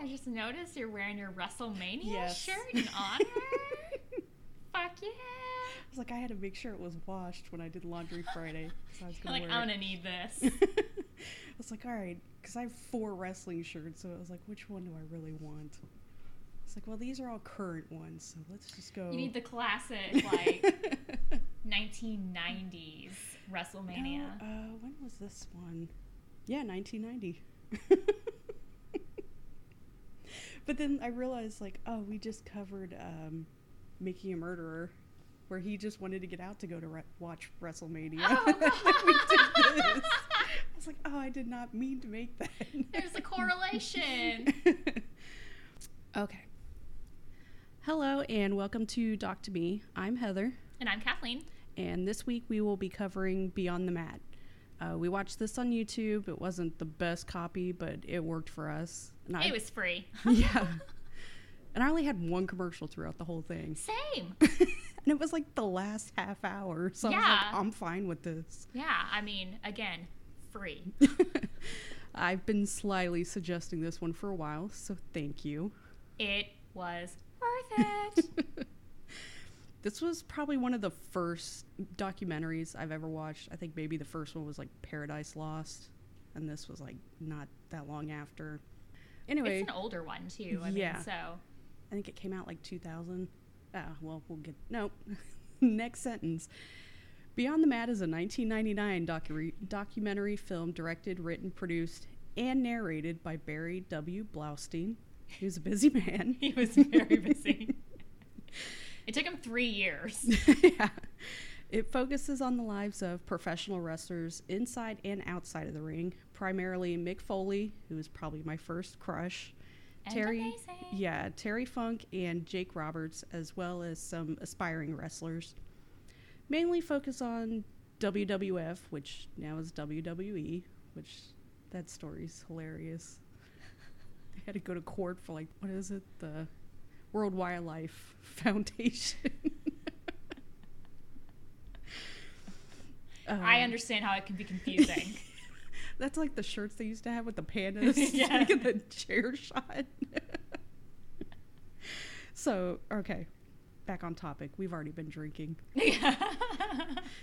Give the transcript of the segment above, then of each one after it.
I just noticed you're wearing your WrestleMania Yes. shirt in honor. Fuck yeah. I was like, I had to make sure it was washed when I did laundry Friday. So I was gonna like, wear I'm it. gonna need this. I was like, all right, because I have four wrestling shirts, so I was like, which one do I really want? It's like, well, these are all current ones, so let's just go. You need the classic, like 1990s WrestleMania. No, uh, when was this one? Yeah, 1990. But then I realized, like, oh, we just covered um, Making a Murderer, where he just wanted to get out to go to re- watch WrestleMania. Oh, And then we did this. I was like, oh, I did not mean to make that. There's a correlation. okay. Hello, and welcome to Doc to Me. I'm Heather. and I'm Kathleen. and this week we will be covering Beyond the Mat. Uh, we watched this on YouTube. It wasn't the best copy, but it worked for us. And I, It was free. yeah, and I only had one commercial throughout the whole thing, Same. and it was like the last half hour. So I was Yeah. like, I'm fine with this. Yeah, I mean, again, free. I've been slyly suggesting this one for a while, so thank you. It was worth it. This was probably one of the first documentaries I've ever watched. I think maybe the first one was like Paradise Lost, and this was like not that long after. Anyway, It's an older one too. I Yeah. mean, so I think it came out like 2000. Ah, well, we'll get. Nope. Next sentence. Beyond the Mat is a 1999 docu- documentary film directed, written, produced, and narrated by Barry W. Blaustein. He was a busy man. he was very busy. it took him three years. yeah. It focuses on the lives of professional wrestlers inside and outside of the ring, primarily Mick Foley, who was probably my first crush, And Terry, amazing. yeah, Terry Funk and Jake Roberts, as well as some aspiring wrestlers. Mainly focus on WWF, which now is WWE, which that story's hilarious. They had to go to court for like what is it, the World Wildlife Foundation. I Um, understand how it can be confusing. That's like the shirts they used to have with the pandas. Yeah. In the chair shot. so, okay. Back on topic. We've already been drinking. Yeah.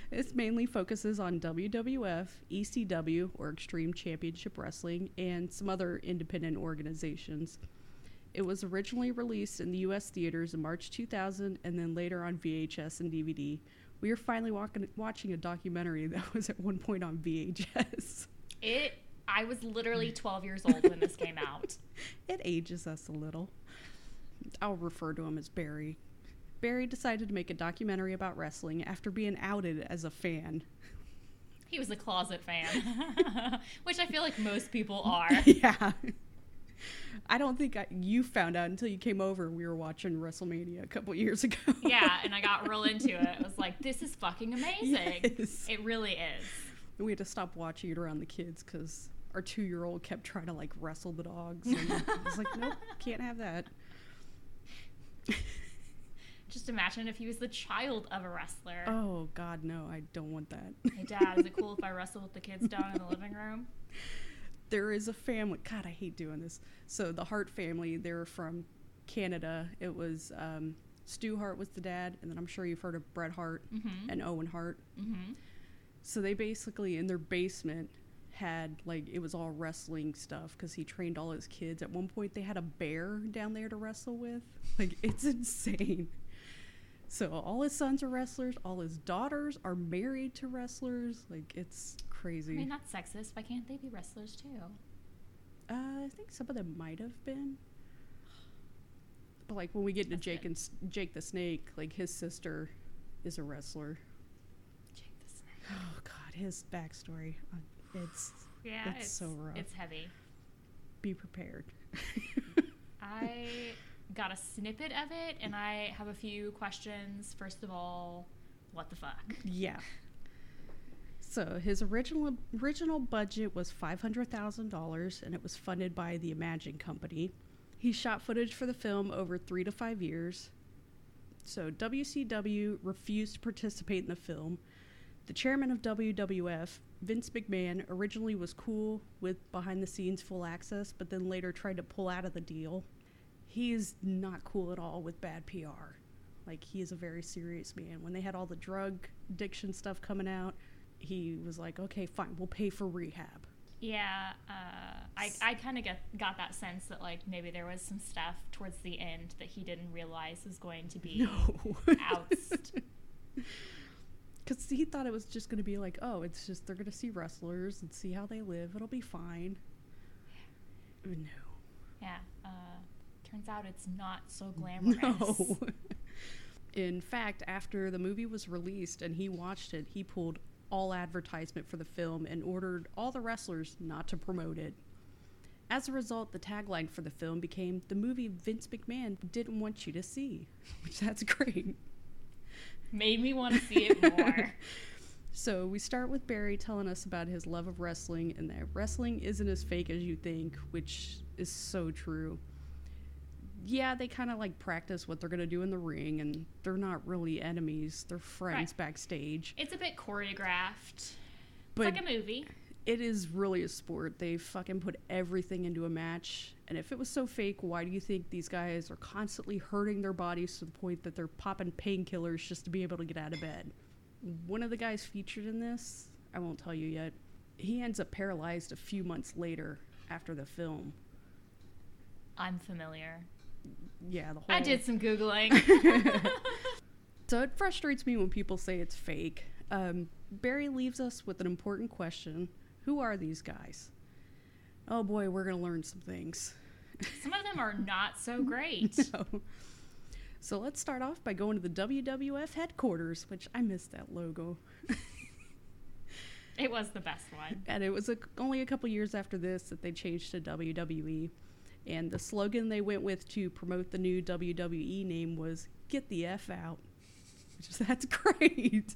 This mainly focuses on WWF, ECW, or Extreme Championship Wrestling, and some other independent organizations. It was originally released in the US theaters in March 2000 and then later on VHS and DVD. We are finally walking, watching a documentary that was at one point on VHS. It. I was literally mm. 12 years old when this came out. It ages us a little. I'll refer to him as Barry. Barry decided to make a documentary about wrestling after being outed as a fan. He was a closet fan, which I feel like most people are. yeah. I don't think I, you found out until you came over. We were watching WrestleMania a couple years ago. Yeah, and I got real into it. I was like, this is fucking amazing. Yes. It really is. We had to stop watching it around the kids because our two-year-old kept trying to like wrestle the dogs. And I was like, nope, can't have that. Just imagine if he was the child of a wrestler. Oh God, no, I don't want that. Hey, Dad, is it cool if I wrestle with the kids down in the living room? there is a family. God, I hate doing this. So the Hart family, they're from Canada. It was um, Stu Hart was the dad, and then I'm sure you've heard of Bret Hart Mm-hmm. and Owen Hart. Mm-hmm. So they basically in their basement had like it was all wrestling stuff because he trained all his kids. At one point, they had a bear down there to wrestle with. Like it's insane. So all his sons are wrestlers. All his daughters are married to wrestlers. Like it's crazy. I mean, that's sexist. Why can't they be wrestlers too? Uh, I think some of them might have been. But like when we get to That's Jake good. and Jake the Snake, like his sister is a wrestler. Jake the Snake. Oh God, his backstory. Uh, It's Yeah, It's so rough. It's heavy. be prepared. I got a snippet of it, and I have a few questions. First of all, what the fuck? yeah. So his original original budget was five hundred thousand dollars, and it was funded by the Imagine Company. He shot footage for the film over three to five years. So WCW refused to participate in the film. The chairman of WWF, Vince McMahon originally was cool with behind the scenes full access, but then later tried to pull out of the deal. He is not cool at all with bad PR. Like, he is a very serious man. When they had all the drug addiction stuff coming out, he was like, okay, fine, we'll pay for rehab. Yeah, uh, I, I kind of got that sense that like maybe there was some stuff towards the end that he didn't realize was going to be No. oust. Because he thought it was just going to be like, oh, it's just they're going to see wrestlers and see how they live. It'll be fine. No. Yeah, uh, turns out it's not so glamorous. No. In fact, after the movie was released and he watched it, he pulled all advertisement for the film and ordered all the wrestlers not to promote it. As a result, the tagline for the film became the movie Vince McMahon didn't want you to see, which that's great. Made me want to see it more. So we start with Barry telling us about his love of wrestling and that wrestling isn't as fake as you think, which is so true. Yeah, they kind of like practice what they're going to do in the ring and they're not really enemies, they're friends Right. backstage. it's a bit choreographed. But it's like a movie. It is really a sport. They fucking put everything into a match. And if it was so fake, why do you think these guys are constantly hurting their bodies to the point that they're popping painkillers just to be able to get out of bed? One of the guys featured in this, I won't tell you yet, he ends up paralyzed a few months later after the film. I'm familiar. Yeah, the whole. I did some googling. So it frustrates me when people say it's fake. Um, Barry leaves us with an important question Who are these guys? Oh boy, we're going to learn some things. some of them are not so great. No. So let's start off by going to the WWF headquarters, which I missed that logo. It was the best one. And it was a, only a couple years after this that they changed to WWE. And the slogan they went with to promote the new WWE name was "Get the F out," which is that's great.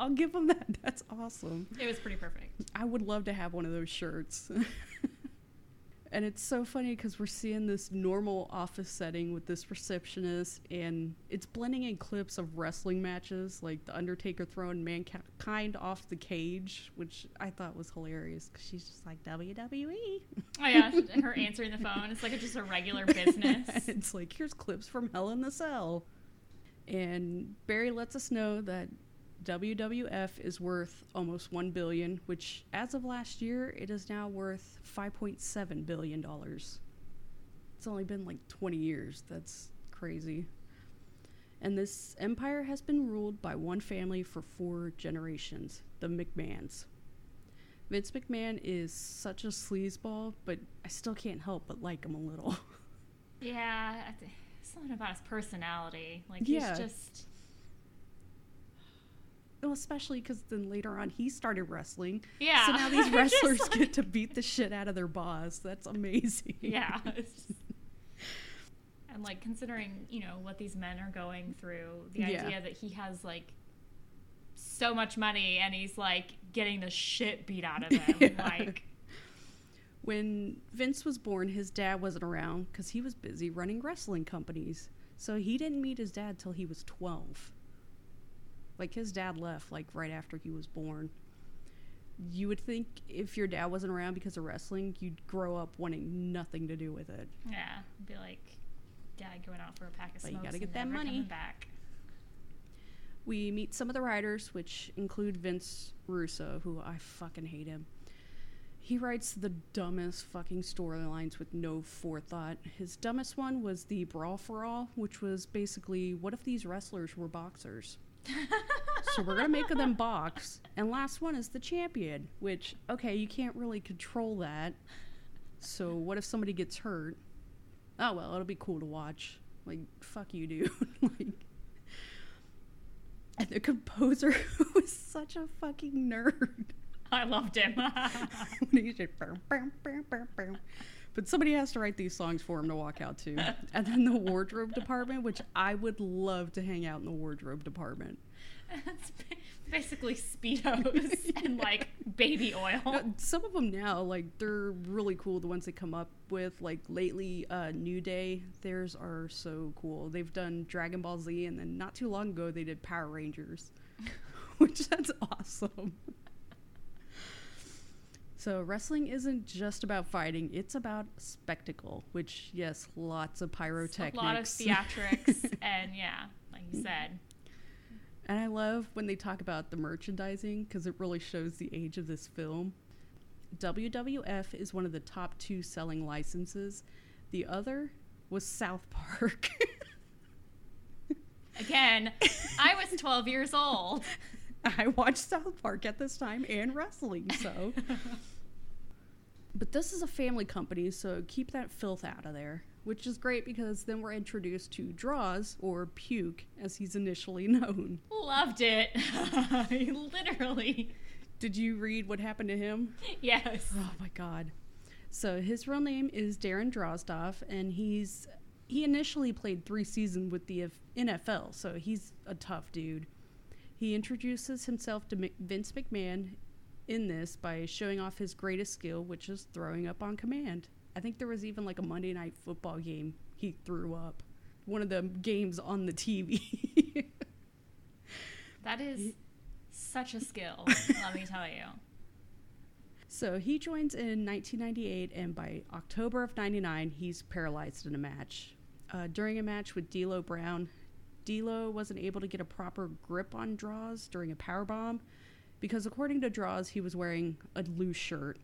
I'll give them that. That's awesome. It was pretty perfect. I would love to have one of those shirts. and it's so funny because we're seeing this normal office setting with this receptionist, and it's blending in clips of wrestling matches, like The Undertaker throwing Mankind off the cage, which I thought was hilarious because she's just like WWE. Oh yeah, and her answering the phone. It's like it's just a regular business. it's like, here's clips from Hell in the Cell. And Barry lets us know that WWF is worth almost 1 billion, which as of last year, it is now worth 5.7 billion dollars. It's only been like 20 years. That's crazy. And this empire has been ruled by one family for four generations, the McMahons. Vince McMahon is such a sleazeball, but I still can't help but like him a little. Yeah, something about his personality. Like Yeah. he's just Well, especially because then later on he started wrestling. yeah. So now these wrestlers like- get to beat the shit out of their boss. That's amazing. Yeah. just- and like considering, you know, what these men are going through, the Yeah. idea that he has like so much money and he's like getting the shit beat out of him. Yeah. Like When Vince was born, his dad wasn't around because he was busy running wrestling companies. So he didn't meet his dad till he was 12. Like his dad left like right after he was born. You would think if your dad wasn't around because of wrestling, you'd grow up wanting nothing to do with it. yeah, be like dad going out for a pack of But you smokes gotta get that money. back. We meet some of the writers, which include Vince Russo, who I fucking hate him. He writes the dumbest fucking storylines with no forethought. His dumbest one was the Brawl for All, which was basically what if these wrestlers were boxers? So we're gonna make them box. And last one is the champion, which okay, you can't really control that. So what if somebody gets hurt? Oh well, it'll be cool to watch. Like fuck you, dude. like and the composer was such a fucking nerd. I loved him. But somebody has to write these songs for him to walk out to. And then the wardrobe department, which I would love to hang out in the wardrobe department. it's ba- basically speedos and like baby oil. Uh, Some of them now, like they're really cool. The ones they come up with, like lately, uh, New Day, theirs are so cool. They've done Dragon Ball Z, and then not too long ago they did Power Rangers, which that's awesome. So wrestling isn't just about fighting; it's about spectacle. Which, yes, lots of pyrotechnics, a lot of theatrics, and yeah, like you said. And I love when they talk about the merchandising because it really shows the age of this film. WWF is one of the top two selling licenses. The other was South Park. Again, I was 12 years old. I watched South Park at this time and wrestling, so. But this is a family company, so keep that filth out of there. Which is great because then we're introduced to Droz, or Puke, as he's initially known. Loved it. Literally. Did you read what happened to him? Yes. Oh my god. So his real name is Darren Drozdov, and he's he initially played three seasons with the NFL, so he's a tough dude. He introduces himself to Vince McMahon in this by showing off his greatest skill, which is throwing up on command. I think there was even like a Monday night football game he threw up. One of the games on the TV. that is such a skill, let me tell you. So he joins in 1998, and by October of 99, he's paralyzed in a match. Uh, during a match with D'Lo Brown, D'Lo wasn't able to get a proper grip on Droz during a power bomb because, according to Droz, he was wearing a loose shirt.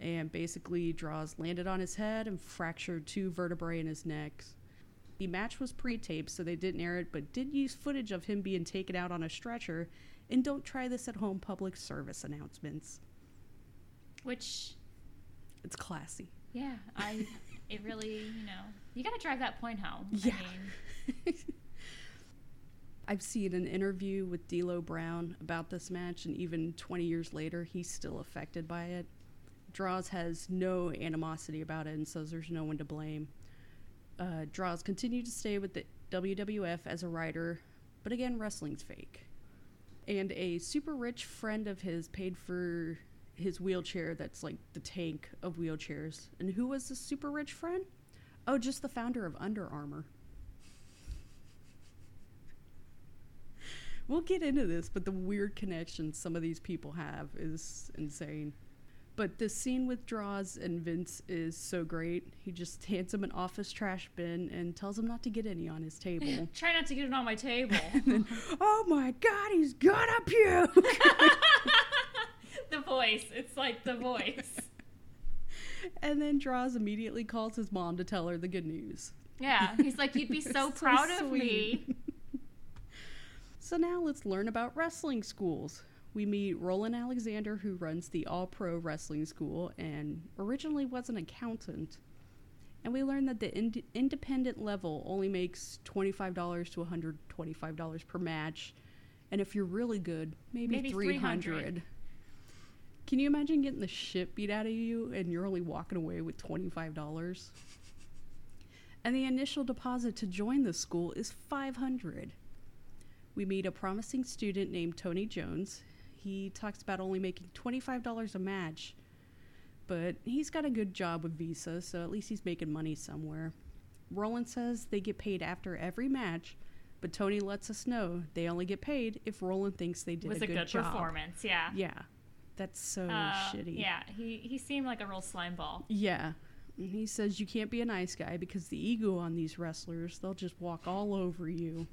And basically, Droz landed on his head and fractured two vertebrae in his neck. The match was pre taped, so they didn't air it, but did use footage of him being taken out on a stretcher and don't try this at home public service announcements. Which. It's classy. Yeah, I. it really, you know, you got to drive that point home. Yeah. I mean. I've seen an interview with D'Lo Brown about this match, and even 20 years later, he's still affected by it. Droz has no animosity about it and says there's no one to blame. Uh, Droz continued to stay with the WWF as a writer, but again, wrestling's fake. And a super rich friend of his paid for his wheelchair that's like the tank of wheelchairs. And who was this super rich friend? Oh, just the founder of Under Armour. We'll get into this, but the weird connections some of these people have is insane. But this scene with Droz and Vince is so great. He just hands him an office trash bin and tells him not to get any on his table. Try not to get it on my table. then, oh my god, he's gonna puke! the voice. It's like the voice. and then Droz immediately calls his mom to tell her the good news. Yeah, he's like, you'd be so, so proud sweet. of me. So now let's learn about wrestling schools. We meet Roland Alexander, who runs the All Pro Wrestling School and originally was an accountant. And we learn that the ind- independent level only makes $25 to $125 per match. And if you're really good, maybe, maybe 300. 300. Can you imagine getting the shit beat out of you and you're only walking away with $25? And the initial deposit to join the school is 500. We meet a promising student named Tony Jones he talks about only making $25 a match, but he's got a good job with Visa, so at least he's making money somewhere. Roland says they get paid after every match, but Tony lets us know they only get paid if Roland thinks they did was a, good, good job. performance. Yeah. Yeah. That's so uh, shitty. Yeah, he he seemed like a real slime ball. Yeah. He says you can't be a nice guy because the ego on these wrestlers, they'll just walk all over you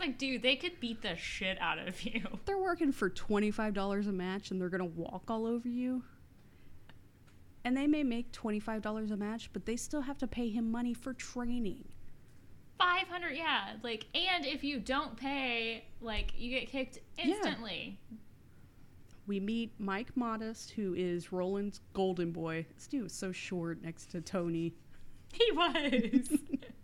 like, dude, they could beat the shit out of you. They're working for $25 a match and they're going to walk all over you. And they may make $25 a match, but they still have to pay him money for training. 500 yeah like and if you don't pay like you get kicked instantly yeah. we meet mike modest who is roland's golden boy this dude was so short next to tony he was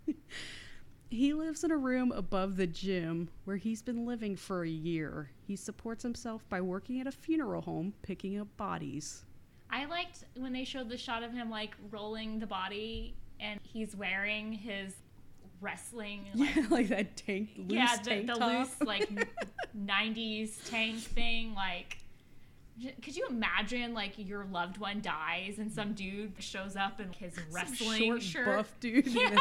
He lives in a room above the gym where he's been living for a year. He supports himself by working at a funeral home picking up bodies. I liked when they showed the shot of him like rolling the body and he's wearing his wrestling like, yeah, like that tank loose yeah the, tank the loose like 90s tank thing like could you imagine like your loved one dies and some dude shows up in his wrestling short, shirt, buff dude, yeah,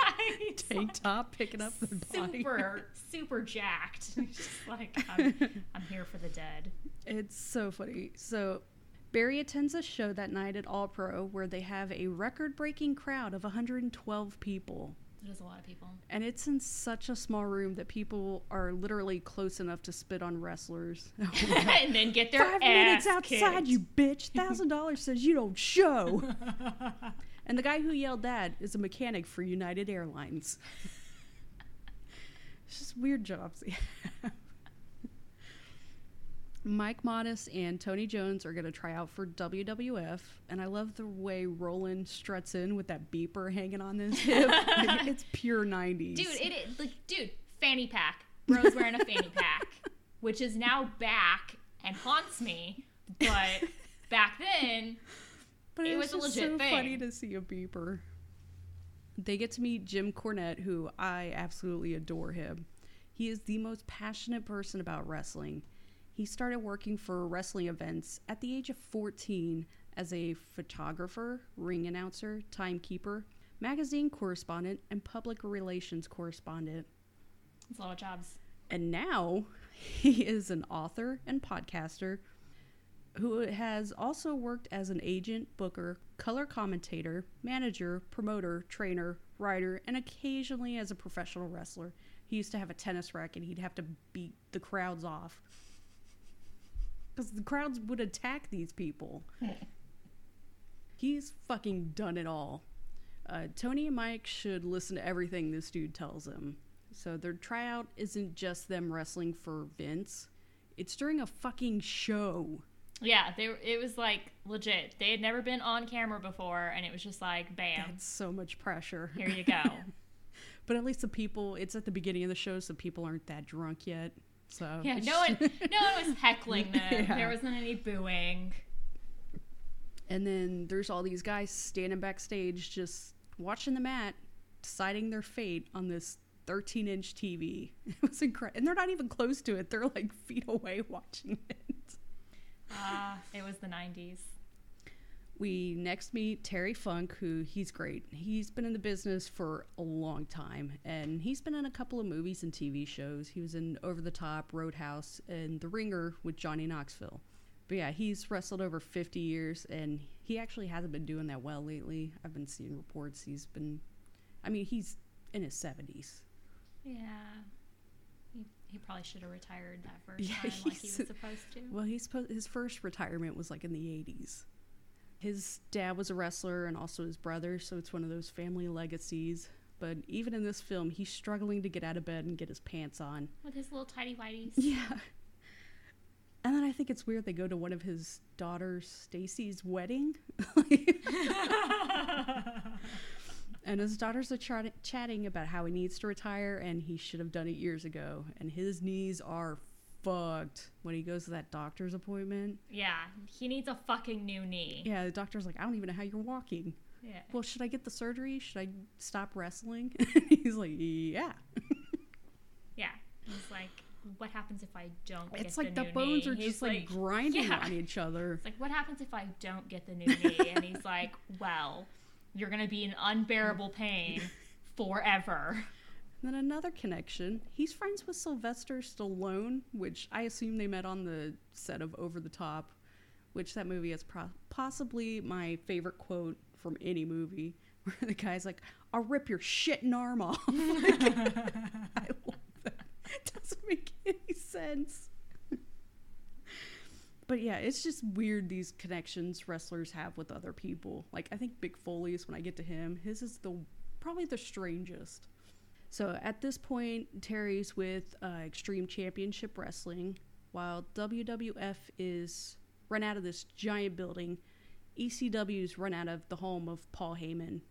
tank top, picking up the body, super, super jacked. just like I'm, I'm here for the dead. It's so funny. So Barry attends a show that night at All Pro where they have a record breaking crowd of 112 people. That is a lot of people. And it's in such a small room that people are literally close enough to spit on wrestlers. and then get their Five ass minutes outside, kicked. you bitch. Thousand dollars says you don't show. and the guy who yelled that is a mechanic for United Airlines. it's just weird jobs. Mike Modest and Tony Jones are going to try out for WWF, and I love the way Roland struts in with that beeper hanging on his hip. Like, it's pure '90s, Dude, it is like dude, fanny pack. Bro's wearing a fanny pack, which is now back and haunts me. But back then, But It it was was a legit so thing. funny to see a beeper. They get to meet Jim Cornette, who I absolutely adore him. He is the most passionate person about wrestling. He started working for wrestling events at the age of 14 as a photographer, ring announcer, timekeeper, magazine correspondent, and public relations correspondent. it's a lot of jobs. And now he is an author and podcaster who has also worked as an agent, booker, color commentator, manager, promoter, trainer, writer, and occasionally as a professional wrestler. He used to have a tennis racket. He'd have to beat the crowds off. Because the crowds would attack these people. He's fucking done it all. Uh, Tony and Mike should listen to everything this dude tells them. So their tryout isn't just them wrestling for Vince. It's during a fucking show. Yeah, they it was like legit. They had never been on camera before, and it was just like, bam, That's so much pressure. here you go. But at least the people, it's at the beginning of the show, so people aren't that drunk yet. So Yeah, no one, no one was heckling them. Yeah. There wasn't any booing. And then there's all these guys standing backstage just watching the mat, deciding their fate on this 13 inch TV. It was incredible. And they're not even close to it, they're like feet away watching it. Ah, it was the '90s. We next meet Terry Funk, who he's great. He's been in the business for a long time, and he's been in a couple of movies and TV shows. He was in Over the Top, Roadhouse, and The Ringer with Johnny Knoxville. But yeah, he's wrestled over 50 years, and he actually hasn't been doing that well lately. I've been seeing reports he's been, I mean, he's in his 70s. Yeah. He, he probably should have retired that first Yeah, time like he was supposed to. Well, he's his first retirement was like in the 80s. His dad was a wrestler and also his brother, so it's one of those family legacies. But even in this film, he's struggling to get out of bed and get his pants on. With his little tidy whities. Yeah. And then I think it's weird they go to one of his daughters, Stacy's wedding. and his daughters are chat- chatting about how he needs to retire and he should have done it years ago. And his knees are fucked when he goes to that doctor's appointment. yeah, he needs a fucking new knee. Yeah, the doctor's like, I don't even know how you're walking. Yeah. Well, should I get the surgery? Should I stop wrestling? He's like, yeah. Yeah. He's like, what happens if I don't get It's like the the bones knee? are He's just like, grinding yeah. on each other. It's like, what happens if I don't get the new knee? And he's like, well, you're going to be in unbearable pain forever. Then another connection. He's friends with Sylvester Stallone, which I assume they met on the set of Over the Top, which that movie is pro- possibly my favorite quote from any movie, where the guy's like, "I'll rip your shitting arm off." Like, I love that. It doesn't make any sense. But yeah, it's just weird these connections wrestlers have with other people. Like I think Mick Foley's when I get to him, his is the probably the strangest. So at this point, Terry's with uh, Extreme Championship Wrestling, while WWF is run out of this giant building. ECW's run out of the home of Paul Heyman,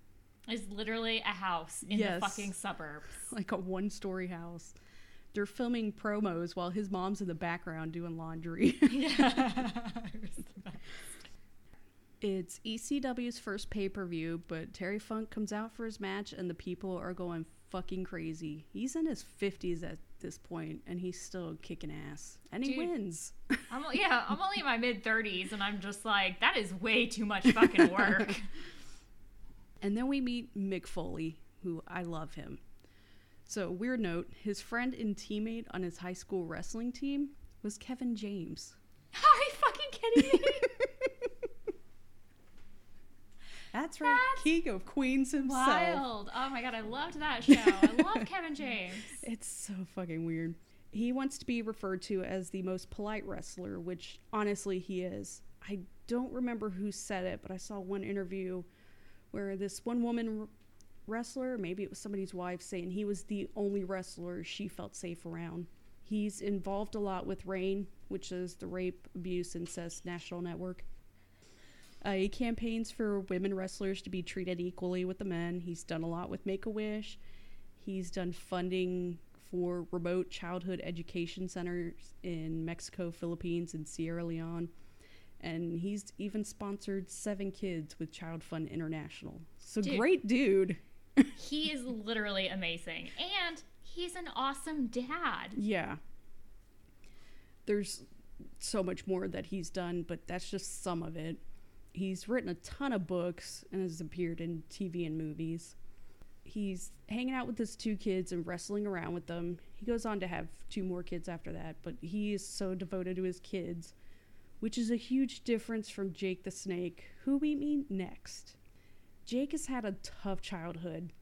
It's literally a house in Yes. the fucking suburbs. like a one-story house. They're filming promos while his mom's in the background doing laundry. yeah. It's ECW's first pay per view, but Terry Funk comes out for his match, and the people are going fucking crazy. He's in his 50s at this point, and he's still kicking ass. And he wins. I'm, yeah, I'm only in my mid 30s, and I'm just like, that is way too much fucking work. And then we meet Mick Foley, who I love him. So, weird note his friend and teammate on his high school wrestling team was Kevin James. Are you fucking kidding me? That's right, That's King of Queens himself. Wild. Oh my god, I loved that show. I love Kevin James. It's so fucking weird. He wants to be referred to as the most polite wrestler, which honestly he is. I don't remember who said it, but I saw one interview where this one woman wrestler, maybe it was somebody's wife, saying he was the only wrestler she felt safe around. He's involved a lot with RAINN, which is the Rape, Abuse, Incest National Network. Uh, he campaigns for women wrestlers to be treated equally with the men. He's done a lot with Make a Wish. He's done funding for remote childhood education centers in Mexico, Philippines, and Sierra Leone. And he's even sponsored seven kids with Child Fund International. So Dude. great dude. He is literally amazing. And he's an awesome dad. Yeah. There's so much more that he's done, but that's just some of it. He's written a ton of books and has appeared in TV and movies. He's hanging out with his two kids and wrestling around with them. He goes on to have two more kids after that, but he is so devoted to his kids, which is a huge difference from Jake the Snake, who we meet next. Jake has had a tough childhood.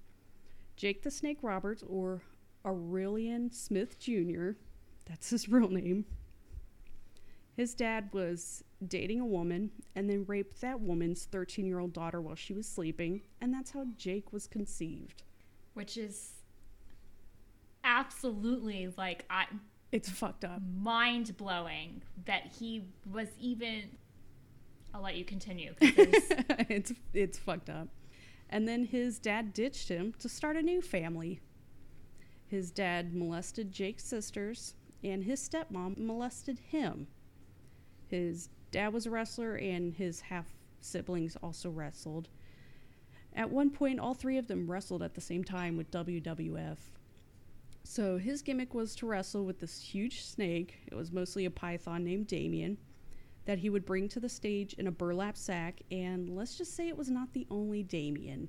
Jake the Snake Roberts, or Aurelian Smith Jr., that's his real name. His dad was dating a woman and then raped that woman's 13 year old daughter while she was sleeping, and that's how Jake was conceived. Which is absolutely like I It's fucked up. mind blowing that he was even I'll let you continue. it's it's fucked up. And then his dad ditched him to start a new family. His dad molested Jake's sisters, and his stepmom molested him. His dad was a wrestler, and his half siblings also wrestled. At one point, all three of them wrestled at the same time with WWF. So his gimmick was to wrestle with this huge snake. It was mostly a python named Damien that he would bring to the stage in a burlap sack, and let's just say it was not the only Damien.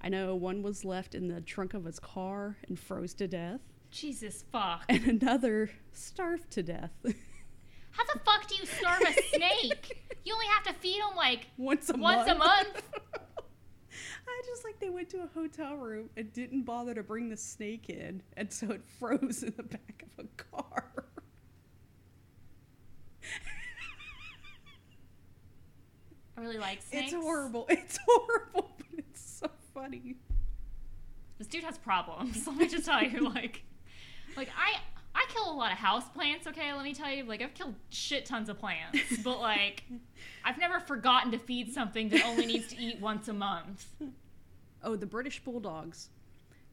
I know one was left in the trunk of his car and froze to death, Jesus fuck. and another starved to death How the fuck do you starve a snake? You only have to feed them like once a once month. a month. I just like they went to a hotel room and didn't bother to bring the snake in, and so it froze in the back of a car. I really like snakes. It's horrible. It's horrible, but it's so funny. This dude has problems. Let me just tell you, like, like I I kill a lot of house plants. Okay, let me tell you, like I've killed shit tons of plants, but like I've never forgotten to feed something that only needs to eat once a month. Oh, the British Bulldogs.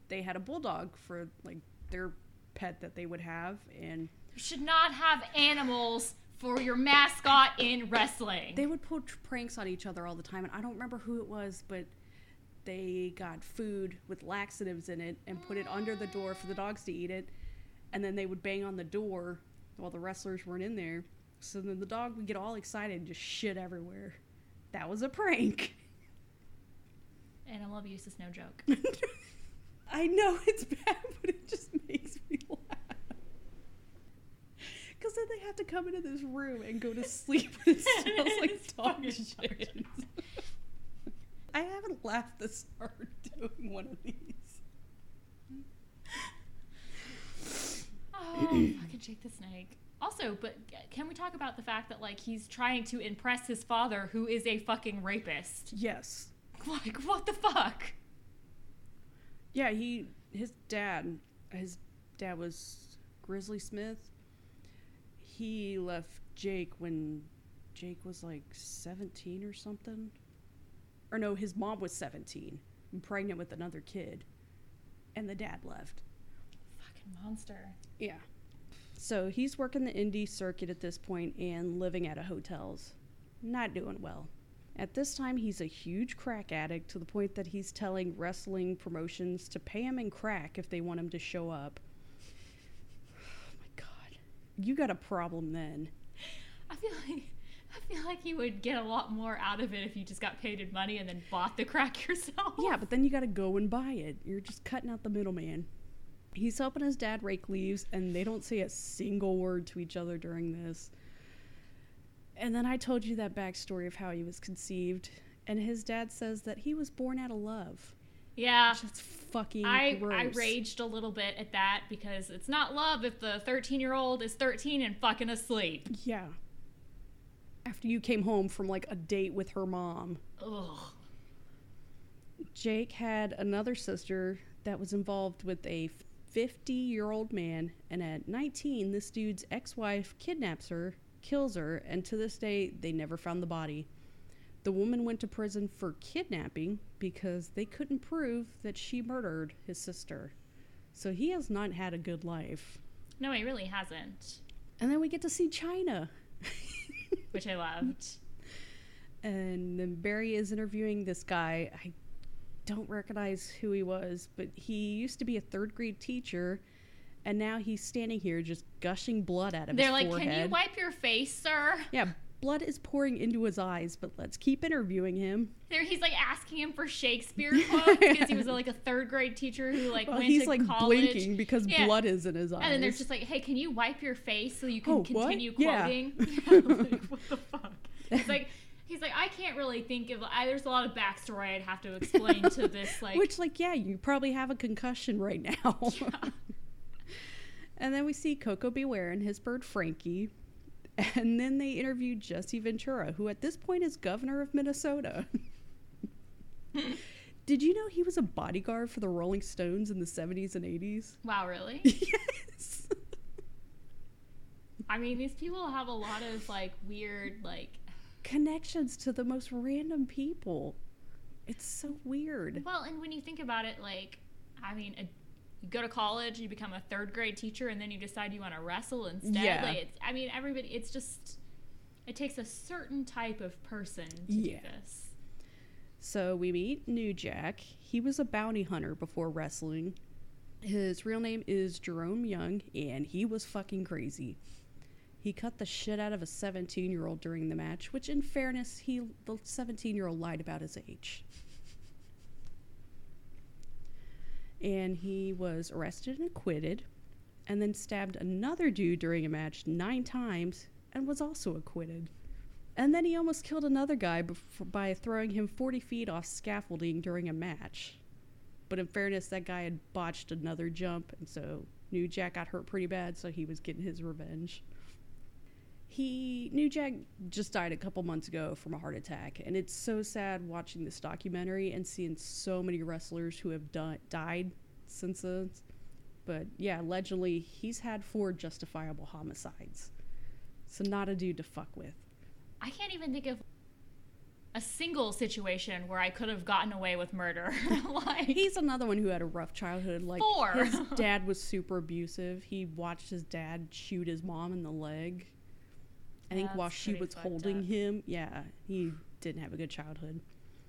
They had a bulldog for like their pet that they would have, and You should not have animals for your mascot in wrestling. they would pull pranks on each other all the time. And I don't remember who it was, but they got food with laxatives in it and put it under the door for the dogs to eat it, and then they would bang on the door while the wrestlers weren't in there. So then the dog would get all excited and just shit everywhere. That was a prank. Animal abuse is no joke. I know it's bad, but it just makes me laugh. Because then they have to come into this room and go to sleep it smells like dog shit. I haven't laughed this hard doing one of these. Oh, fucking Jake the Snake. Also, but can we talk about the fact that like he's trying to impress his father, who is a fucking rapist? Yes. Like, what the fuck? Yeah, he his dad his dad was Grizzly Smith. He left Jake when Jake was like 17 or something. Or no, his mom was 17 and pregnant with another kid. And the dad left. Fucking monster. Yeah. So he's working the indie circuit at this point and living out of hotels. Not doing well. At this time, he's a huge crack addict to the point that he's telling wrestling promotions to pay him in crack if they want him to show up. Oh my god. You got a problem then. I feel like I feel like you would get a lot more out of it if you just got paid in money and then bought the crack yourself. Yeah, but then you got to go and buy it. You're just cutting out the middleman. He's helping his dad rake leaves, and they don't say a single word to each other during this. And then I told you that backstory of how he was conceived. And his dad says that he was born out of love. Yeah. That's fucking I, gross. I raged a little bit at that because it's not love if the 13 year old is 13 and fucking asleep. Yeah. After you came home from like a date with her mom. Ugh. Jake had another sister that was involved with a 50 year old man, and at 19, this dude's ex wife kidnaps her, kills her, and to this day, they never found the body. The woman went to prison for kidnapping because they couldn't prove that she murdered his sister. So he has not had a good life. No, he really hasn't, And then we get to see Chyna. which I loved. and then Barry is interviewing this guy. I don't recognize who he was, but he used to be a third grade teacher, and now he's standing here just gushing blood out of They're his like, forehead. can you wipe your face, sir? yeah, blood is pouring into his eyes, but let's keep interviewing him. There, he's like asking him for Shakespeare quotes because he was like a third grade teacher who like Well, went he's to like college. blinking because Yeah. blood is in his eyes. And then they're just like, hey, can you wipe your face so you can Oh, continue Yeah. quoting? Yeah, like, what the fuck? He's like, he's like, I can't really think of. I, there's a lot of backstory I'd have to explain to this. Like, Which, like, yeah, you probably have a concussion right now. Yeah. and then we see Koko B. Ware and his bird Frankie. And then they interview Jesse Ventura, who at this point is governor of Minnesota. Did you know he was a bodyguard for the Rolling Stones in the 70s and 80s? wow, really? yes. I mean, these people have a lot of like weird, like. Connections to the most random people. It's so weird. Well, and when you think about it, like, I mean, a, you go to college, you become a third grade teacher, and then you decide you want to wrestle instead. Yeah. Like, I mean, everybody. It's just. It takes a certain type of person to Yeah. do this. So we meet New Jack. He was a bounty hunter before wrestling. His real name is Jerome Young, and he was fucking crazy. He cut the shit out of a 17 year old during the match, which, in fairness, he the 17 year old lied about his age. And he was arrested and acquitted, and then stabbed another dude during a match nine times and was also acquitted. And then he almost killed another guy by throwing him 40 feet off scaffolding during a match. But in fairness, that guy had botched another jump, and so New Jack got hurt pretty bad, so he was getting his revenge. He New Jack just died a couple months ago from a heart attack, and it's so sad watching this documentary and seeing so many wrestlers who have di- died since then. But yeah, allegedly he's had four justifiable homicides, so not a dude to fuck with. I can't even think of a single situation where I could have gotten away with murder. like, He's another one who had a rough childhood. Like Four. his dad was super abusive. He watched his dad shoot his mom in the leg. I think while she was holding up. him, yeah, he didn't have a good childhood.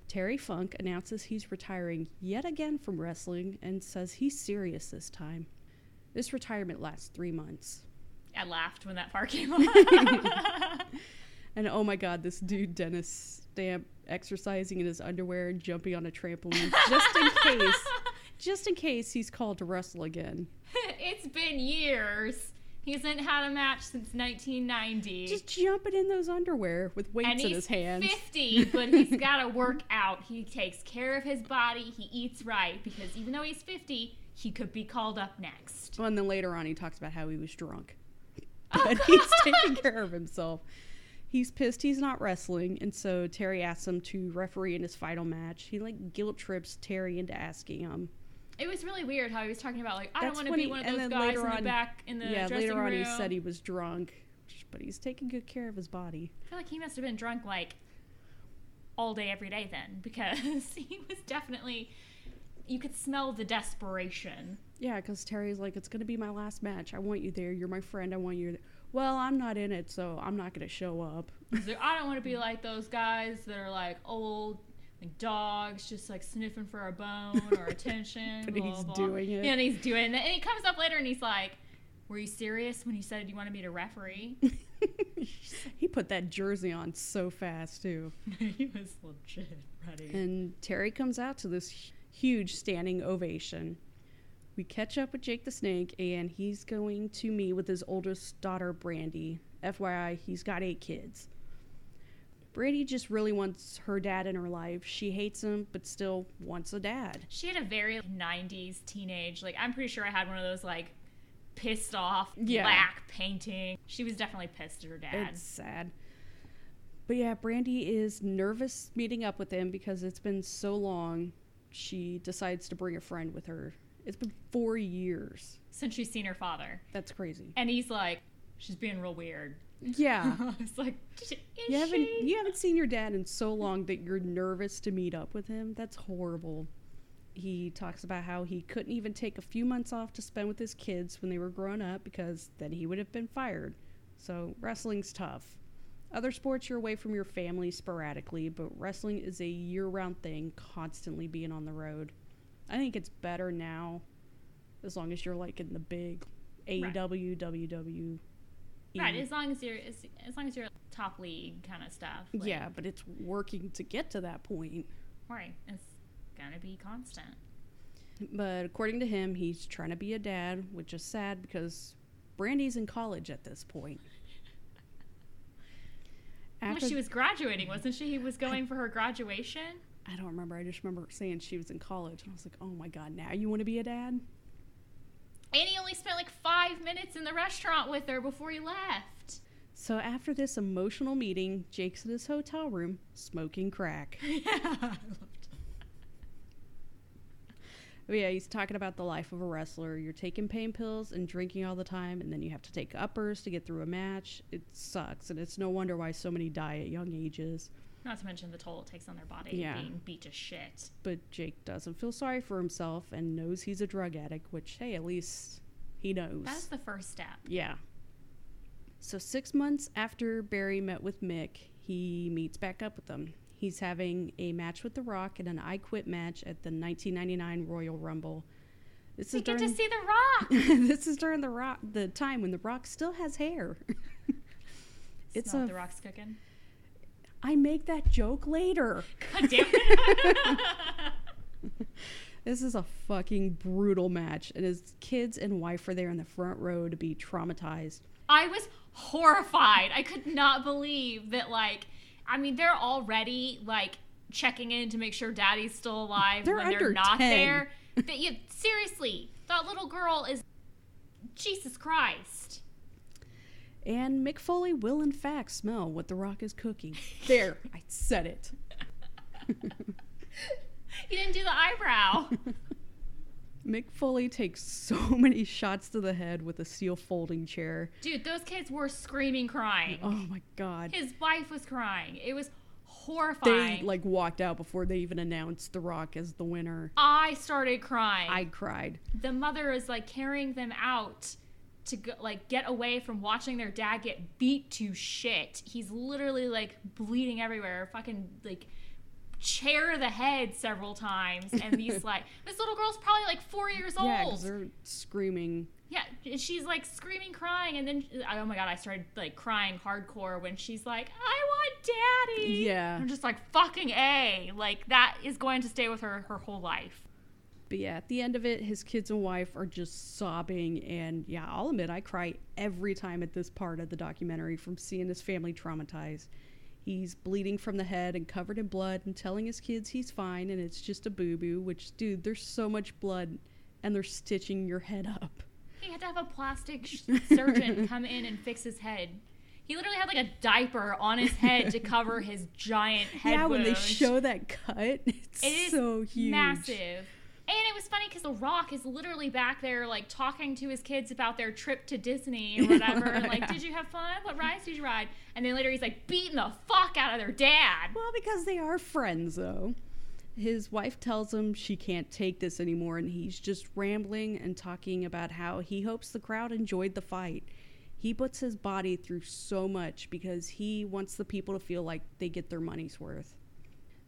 Terry Funk announces he's retiring yet again from wrestling and says he's serious this time. This retirement lasts three months. I laughed when that part came on. And oh my god, this dude Dennis Stamp exercising in his underwear and jumping on a trampoline just in case, just in case he's called to wrestle again. it's been years. He hasn't had a match since 1990. Just jumping in those underwear with weights and in his hands. 50, but he's got to work out. He takes care of his body. He eats right because even though he's 50, he could be called up next. Well, and then later on, he talks about how he was drunk, Oh, but he's taking care of himself. He's pissed he's not wrestling, and so Terry asks him to referee in his final match. He like guilt trips Terry into asking him. It was really weird how he was talking about like I don't want to be he- one of those guys in the on- back in the yeah, dressing later on room. he said he was drunk, but he's taking good care of his body. I feel like he must have been drunk like all day every day then because he was definitely you could smell the desperation. Yeah, because Terry's like, it's gonna be my last match. I want you there. You're my friend. I want you. There. Well, I'm not in it, so I'm not gonna show up. I don't want to be like those guys that are like old, like dogs, just like sniffing for a bone or attention. But blah, he's blah. doing it. Yeah, and he's doing it. And he comes up later and he's like, Were you serious when you said you wanted me to referee? he put that jersey on so fast too. he was legit ready. And Terry comes out to this huge standing ovation. We catch up with Jake the Snake, and he's going to meet with his oldest daughter, Brandy. FYI, he's got eight kids. Brandy just really wants her dad in her life. She hates him, but still wants a dad. She had a very 90s teenage, like, I'm pretty sure I had one of those, like, pissed off Yeah. black painting. She was definitely pissed at her dad. It's sad. But yeah, Brandy is nervous meeting up with him because it's been so long. She decides to bring a friend with her. It's been four years. since she's seen her father. That's crazy. And he's like, she's being real weird. Yeah. it's like, You haven't she? you haven't seen your dad in so long that you're nervous to meet up with him. That's horrible. He talks about how he couldn't even take a few months off to spend with his kids when they were growing up because then he would have been fired. So wrestling's tough. Other sports you're away from your family sporadically, but wrestling is a year-round thing, constantly being on the road. I think it's better now as long as you're like in the big Right. AEW, WWE. Right, as long as you're as, as long as you're top league kind of stuff. like, yeah, but it's working to get to that point. right. It's gonna be constant. But according to him, he's trying to be a dad, which is sad because Brandy's in college at this point. Well, After, she was graduating, wasn't she? He was going for her graduation. I don't remember. I just remember saying she was in college, and I was like, "Oh my god, now you want to be a dad?" And he only spent like five minutes in the restaurant with her before he left. So after this emotional meeting, Jake's in his hotel room smoking crack. yeah, But oh, yeah, he's talking about the life of a wrestler. You're taking pain pills and drinking all the time, and then you have to take uppers to get through a match. It sucks, and it's no wonder why so many die at young ages. Not to mention the toll it takes on their body Yeah. being beat to shit. But Jake doesn't feel sorry for himself and knows he's a drug addict, which, hey, at least he knows. That's the first step. yeah. So, six months after Barry met with Mick, he meets back up with them. He's having a match with The Rock and an I Quit match at the 1999 Royal Rumble. This We is get during to see the rock. this is during the rock the time when The Rock still has hair. it's Smell a the rock's cooking. I make that joke later. God damn it. This is a fucking brutal match, and his kids and wife are there in the front row to be traumatized. I was horrified. I could not believe that, like, I mean, they're already, like, checking in to make sure daddy's still alive They're when they're not 10. there. That you, seriously, that little girl is. Jesus Christ. And Mick Foley will, in fact, smell what The Rock is cooking. There, I said it. You didn't do the eyebrow. Mick Foley takes so many shots to the head with a steel folding chair. Dude, those kids were screaming, crying. Oh my god. His wife was crying. It was horrifying. They like walked out before they even announced The Rock as the winner. I started crying. I cried. the mother is like carrying them out to go, like get away from watching their dad get beat to shit. He's literally like bleeding everywhere, fucking like chair the head several times, and these like this little girl's probably like four years Yeah, old. because they're screaming. Yeah, she's like screaming, crying, and then oh my god, I started like crying hardcore when she's like, "I want daddy." Yeah. I'm just like fucking a like that is going to stay with her her whole life. But yeah, at the end of it, his kids and wife are just sobbing. And yeah, I'll admit, I cry every time at this part of the documentary from seeing his family traumatized. He's bleeding from the head and covered in blood and telling his kids he's fine and it's just a boo boo, which, dude, there's so much blood and they're stitching your head up. He had to have a plastic sh- surgeon come in and fix his head. He literally had like a diaper on his head to cover his giant head yeah, when they show that cut, it's It so huge. massive. And it was funny because The Rock is literally back there, like talking to his kids about their trip to Disney or whatever. and like, did you have fun? What rides did you ride? And then later he's like beating the fuck out of their dad. Well, because they are friends, though. His wife tells him she can't take this anymore, and he's just rambling and talking about how he hopes the crowd enjoyed the fight. He puts his body through so much because he wants the people to feel like they get their money's worth.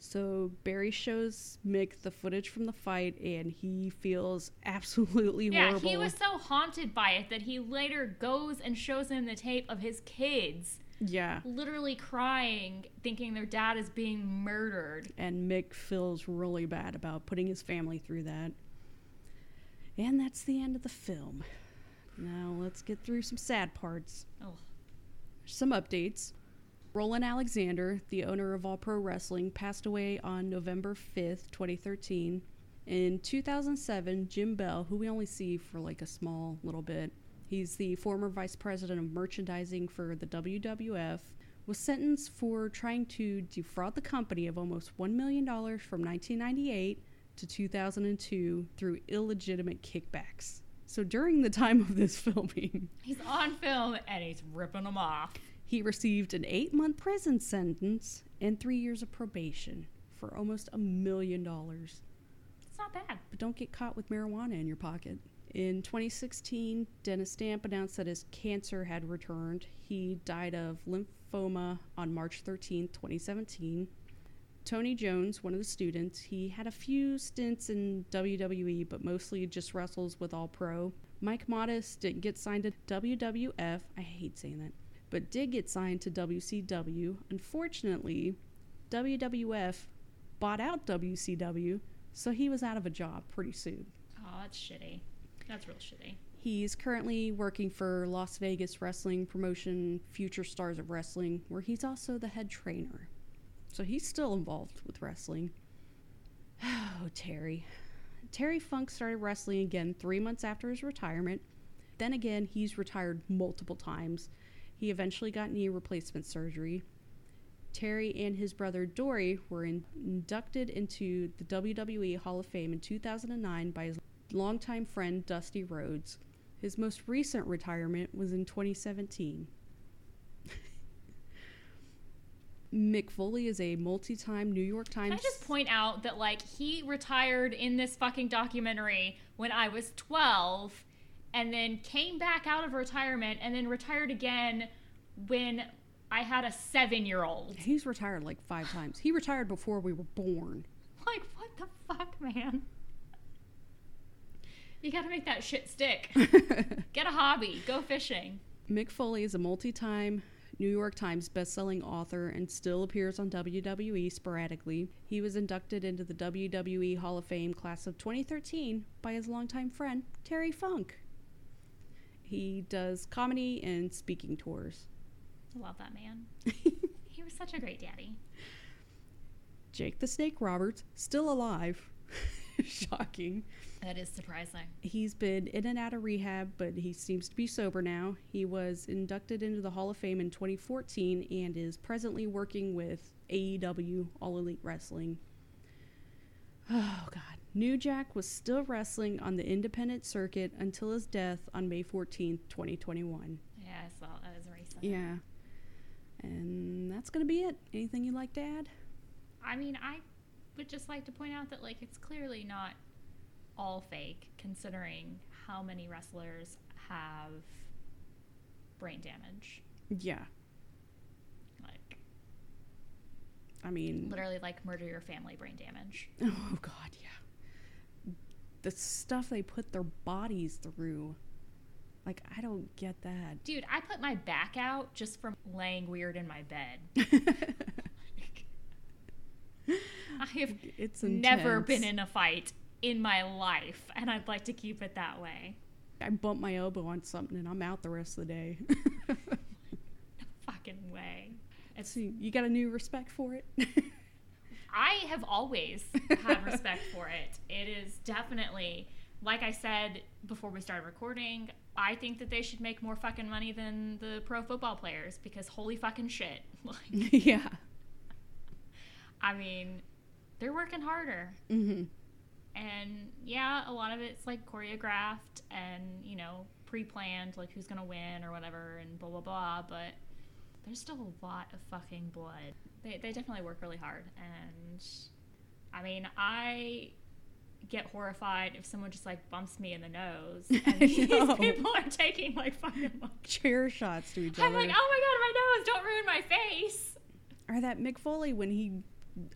So Barry shows Mick the footage from the fight, and he feels absolutely Yeah, horrible. he was so haunted by it that he later goes and shows him the tape of his kids yeah, literally crying, thinking their dad is being murdered. and Mick feels really bad about putting his family through that. And that's the end of the film. Now let's get through some sad parts. Oh, Some updates. Roland Alexander, the owner of All Pro Wrestling, passed away on November 5th, 2013. In 2007, Jim Bell, who we only see for like a small little bit, he's the former vice president of merchandising for the WWF, was sentenced for trying to defraud the company of almost $1 million from 1998 to 2002 through illegitimate kickbacks. So during the time of this filming, He's on film and he's ripping them off. He received an eight month prison sentence and three years of probation for almost a million dollars. It's not bad. But don't get caught with marijuana in your pocket. In 2016, Dennis Stamp announced that his cancer had returned. He died of lymphoma on March 13, 2017. Tony Jones, one of the students, he had a few stints in WWE, but mostly just wrestles with All Pro. Mike Modest didn't get signed to WWF. I hate saying that, but did get signed to WCW. Unfortunately, WWF bought out WCW, so he was out of a job pretty soon. Oh, that's shitty. That's real shitty. He's currently working for Las Vegas wrestling promotion Future Stars of Wrestling, where he's also the head trainer. So he's still involved with wrestling. Oh, Terry. Terry Funk started wrestling again three months after his retirement. Then again, he's retired multiple times. He eventually got knee replacement surgery. Terry and his brother Dory were in- inducted into the WWE Hall of Fame in 2009 by his longtime friend Dusty Rhodes. His most recent retirement was in 2017. Mick Foley is a multi-time New York Times. Can I just point out that like he retired in this fucking documentary when I was 12 and then came back out of retirement and then retired again when I had a 7-year-old. He's retired like five times. He retired before we were born. Like what the fuck, man? You got to make that shit stick. Get a hobby. Go fishing. Mick Foley is a multi-time New York Times best-selling author and still appears on WWE sporadically. He was inducted into the WWE Hall of Fame class of 2013 by his longtime friend Terry Funk. He does comedy and speaking tours. I love that man. He was such a great daddy. Jake the Snake Roberts, still alive. Shocking. That is surprising. He's been in and out of rehab, but he seems to be sober now. He was inducted into the Hall of Fame in 2014 and is presently working with AEW All Elite Wrestling. Oh, God. New Jack was still wrestling on the independent circuit until his death on May 14th, 2021. Yeah, I saw that was recent. Yeah. And that's going to be it. Anything you'd like to add? I mean, I would just like to point out that like it's clearly not all fake, considering how many wrestlers have brain damage. Yeah. Like I mean, literally, like murder your family brain damage. Oh God, yeah. The stuff they put their bodies through. Like I don't get that. Dude, I put my back out just from laying weird in my bed. I have it's never been in a fight in my life, and I'd like to keep it that way. I bump my elbow on something and I'm out the rest of the day. Fucking way. It's See, you got a new respect for it. I have always had respect for it. It is definitely, like I said before we started recording, I think that they should make more fucking money than the pro football players because holy fucking shit. Like, yeah. I mean, they're working harder. hmm And yeah, a lot of it's like choreographed and, you know, pre planned, like who's going to win or whatever and blah, blah, blah. But there's still a lot of fucking blood. They, they definitely work really hard. And I mean, I get horrified if someone just like bumps me in the nose and these people are taking like fucking like, Chair shots to each I'm other. like, oh my god, my nose, don't ruin my face. or that Mick Foley when he,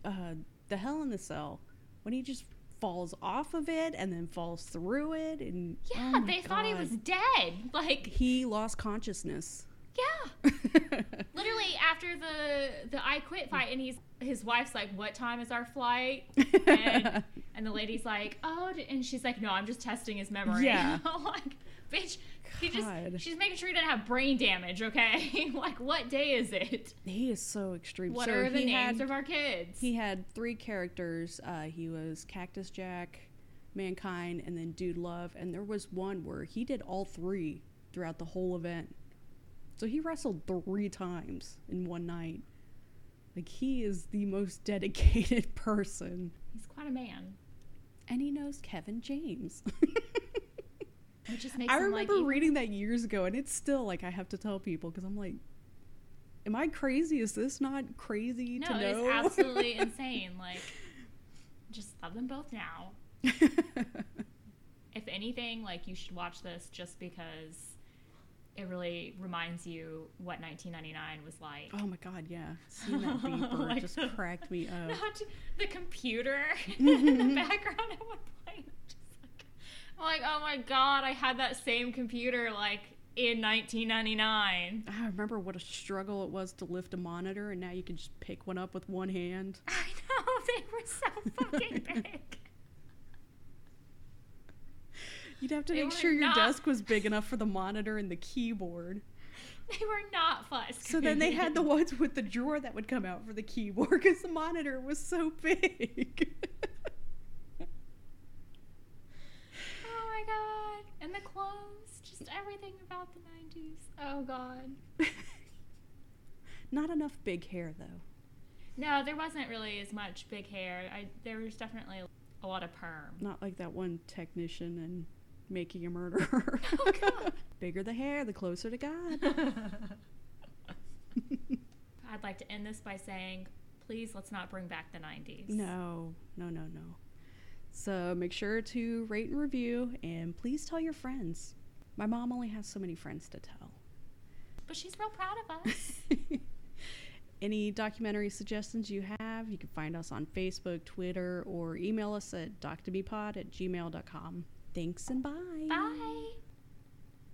uh, the Hell in the Cell, when he just falls off of it and then falls through it and Yeah, oh they thought he was dead. Like, he lost consciousness. Yeah. literally after the the I quit fight and he's his wife's like what time is our flight and and the lady's like oh and she's like no I'm just testing his memory Yeah. Like Bitch, he just God. she's making sure he doesn't have brain damage, okay? like what day is it? He is so extreme. What so are the he names had, of our kids? He had three characters. Uh, he was Cactus Jack, Mankind, and then Dude Love. And there was one where he did all three throughout the whole event. So he wrestled three times in one night. Like he is the most dedicated person. He's quite a man. And he knows Kevin James. Which just makes I remember like reading that years ago, and it's still like I have to tell people because I'm like, am I crazy? Is this not crazy No, to it's absolutely insane. Like just love them both now. If anything, like you should watch this just because it really reminds you what 1999 was like. oh my god, yeah. Seeing that beeper Like just cracked me up. Not the computer in the background at one point. Just like, I'm like, oh my god, I had that same computer like in 1999. I remember what a struggle it was to lift a monitor, and now you can just pick one up with one hand. I know they were so fucking big. You'd have to They make sure your not- desk was big enough for the monitor and the keyboard. They were not fun. So then they had the ones with the drawer that would come out for the keyboard because the monitor was so big. Oh my god. And the clothes, just everything about the 90s. Oh god. Not enough big hair though. No, there wasn't really as much big hair. I there was definitely a lot of perm. Not like that one technician in Making a Murderer. Oh, God. Bigger the hair, the closer to God. I'd like to end this by saying, please let's not bring back the 90s. no, no, no, no. So make sure to rate and review, and please tell your friends. My mom only has so many friends to tell. But she's real proud of us. Any documentary suggestions you have, you can find us on Facebook, Twitter, or email us at doctobpod at gmail.com. Thanks and bye. Bye.